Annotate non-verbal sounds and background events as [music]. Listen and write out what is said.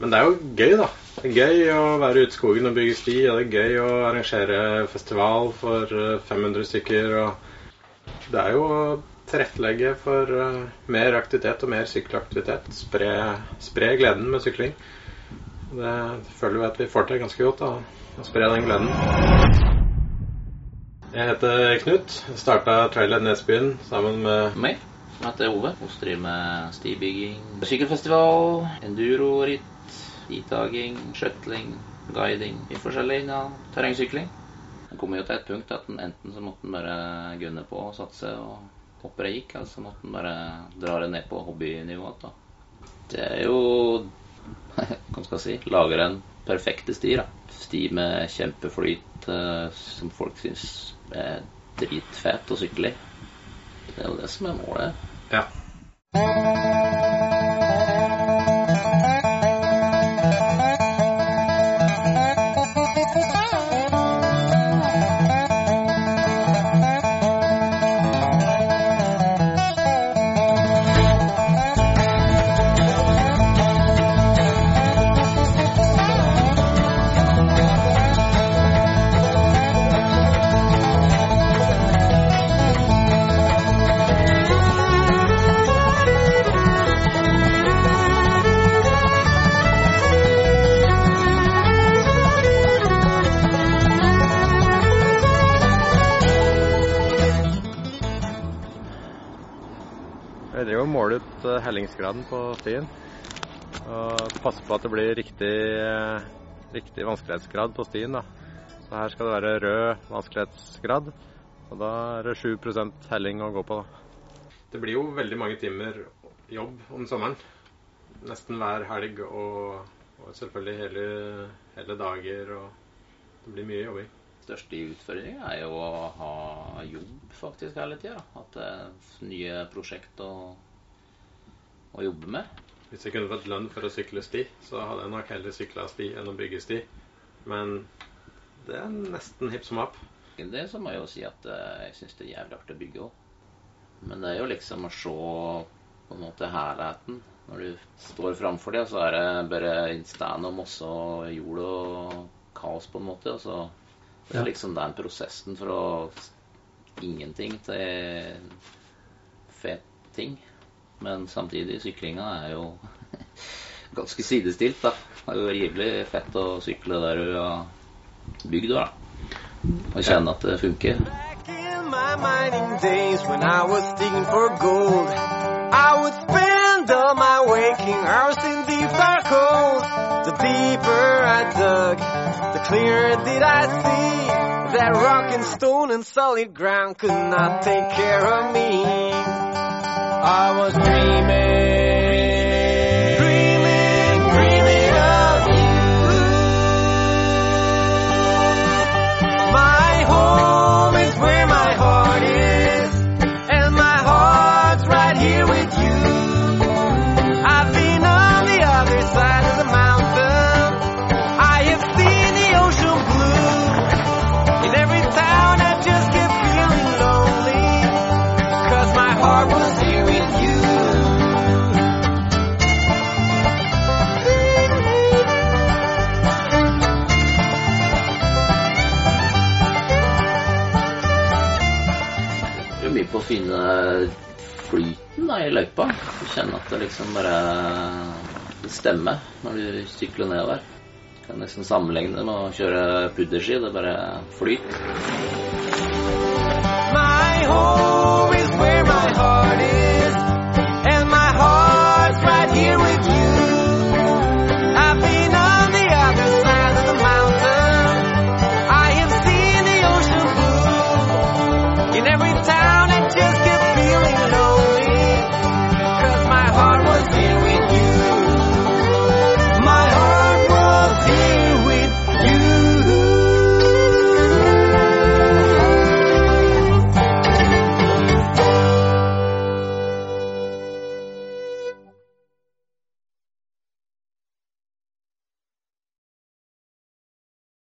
Men det er jo gøy, da. Det er gøy å være ute i skogen og bygge sti, og det er gøy å arrangere festival for eh, 500 stykker. Og det er jo å tilrettelegge for eh, mer aktivitet og mer sykkelaktivitet. Spre, spre gleden med sykling. Det føler vi at vi får til ganske godt, da. Å spre den gleden. Jeg heter Knut. Starta Trailhead Nesbyen sammen med Meg, som heter Ove. Vi driver med stibygging, sykkelfestival, enduroritt, skitaging, skjøtling, guiding i forskjellig innen terrengsykling. Det kom jo til et punkt at den enten så måtte en bare gunne på og satse og hoppe det gikk, eller så måtte en bare dra det ned på hobbynivå. Da. Det er jo [laughs] Hva skal jeg si Lager en perfekte sti. da. Sti med kjempeflyt eh, som folk syns er dritfett å sykle i. Det er jo det som er målet. Ja. Jeg driver og måler ut eh, hellingsgraden på stien. Og passer på at det blir riktig, eh, riktig vanskelighetsgrad på stien. da. Så her skal det være rød vanskelighetsgrad. Og da er det 7% helling å gå på. da. Det blir jo veldig mange timer jobb om sommeren. Nesten hver helg og, og selvfølgelig hele, hele dager. Og det blir mye jobbing. Største utfordringa er jo å ha jobb faktisk hele tida. At det er nye prosjekt å, å jobbe med. Hvis jeg kunne fått lønn for å sykle sti, så hadde jeg nok heller sykla sti enn å bygge sti. Men det er nesten hipp som happ. Det så må jeg jo si at eh, jeg syns det er jævlig artig å bygge òg. Men det er jo liksom å se på en måte helheten. Når du står framfor det, så er det bare stand om også jord og kaos, på en måte. Og så det er liksom den prosessen fra ingenting til fet ting. Men samtidig, syklinga er jo [laughs] ganske sidestilt, da. Det er jo rimelig fett å sykle der du har bygd, da. Og kjenne at det funker. Back in my mining days when I was digging for gold, I would spend all my waking hours in deep dark holes. The deeper I dug, the clearer did I see that rock and stone and solid ground could not take care of me. Finne flyten da, i løypa. Kjenner at det liksom bare stemmer når du sykler nedover. Du kan nesten sammenligne det med å kjøre pudderski. Det bare flyter. My home